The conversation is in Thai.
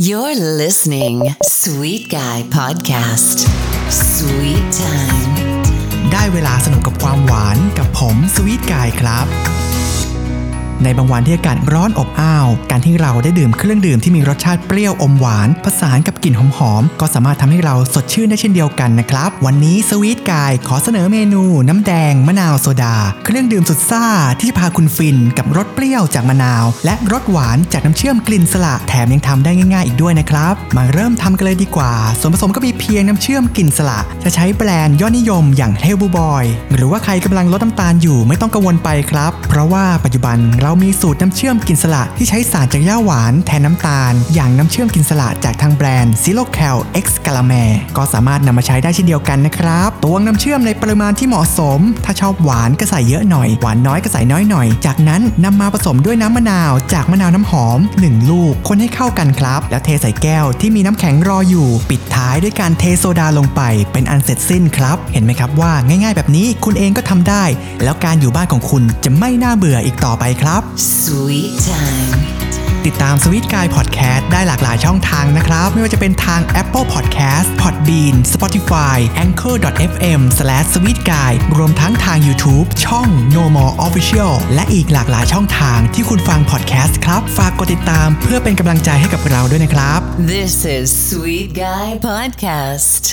You're listening Sweet Guy Podcast Sweet Time ได้เวลาสนุกกับความหวานกับผมสวีทกายครับ ในบางวันที่อากาศร้อนอบอ้าว การที่เราได้ดื่มเครื่องดื่มที่มีรสชาติเปรี้ยวอมหวานผสานกับกลิ่นหอมๆ ก็สามารถทำให้เราสดชื่นได้เช่นเดียวกันนะครับ วันนี้สวีทกายขอเสนอเมนู น้ำแดง มะนาวโซดา เครื่องดื่มสุดซ่าที่จะพาคุณฟินกับรสเปรี้ยวจากมะนาว และรสหวานจากน้ำเชื่อมกลิ่นสละแถมยังทำได้ง่ายๆ อีกด้วยนะครับ มาเริ่มทำกันเลยดีกว่า ส่วนผสมก็มีเพียงน้ำเชื่อมกลิ่นสละจะใช้แบรนด์ยอดนิยมอย่างเฮลบูบอยหรือว่าใครกำลังลดน้ำตาลอยู่ไม่ต้องกังวลไปครับ เพราะว่าปัจจุบันเรามีสูตรน้ำเชื่อมกลิ่นสละที่ใช้สารจากหญ้าหวานแทนน้ำตาล อย่างน้ำเชื่อมกลิ่นสละจากทางแบรนด์ซิโลแคล X กาลาแมก็สามารถนำมาใช้ได้เช่นเดียวกันนะครับตวงน้ำเชื่อมในปริมาณที่เหมาะสม ถ้าชอบหวานก็ใส่เยอะหน่อย หวานน้อยก็ใส่น้อยหน่อย จากนั้นนำมาผสมด้วยน้ำมะนาว จากมะนาวน้ำหอม 1 ลูก คนให้เข้ากันครับ แล้วเทใส่แก้วที่มีน้ำแข็งรออยู่ ปิดท้ายด้วยการเทโซดาลงไป เป็นอันเสร็จสิ้นครับ เห็นไหมครับว่าง่ายๆ แบบนี้คุณเองก็ทำได้ แล้วการอยู่บ้านของคุณจะไม่น่าเบื่ออีกต่อไปครับ Sweet Time ติดตามสวิตกายพอดแคสต์ได้หลากหลายช่องทางนะครับ ไม่ว่าจะเป็นทาง Apple Podcast Podbean Spotify Anchor.fm s w e e t g u y รวมทั้งทาง YouTube ช่อง No More Official และอีกหลากหลายช่องทางที่คุณฟังพอดแคสต์ครับ ฝากกดติดตามเพื่อเป็นกำลังใจให้กับเราด้วยนะครับ This is Sweet Guy Podcast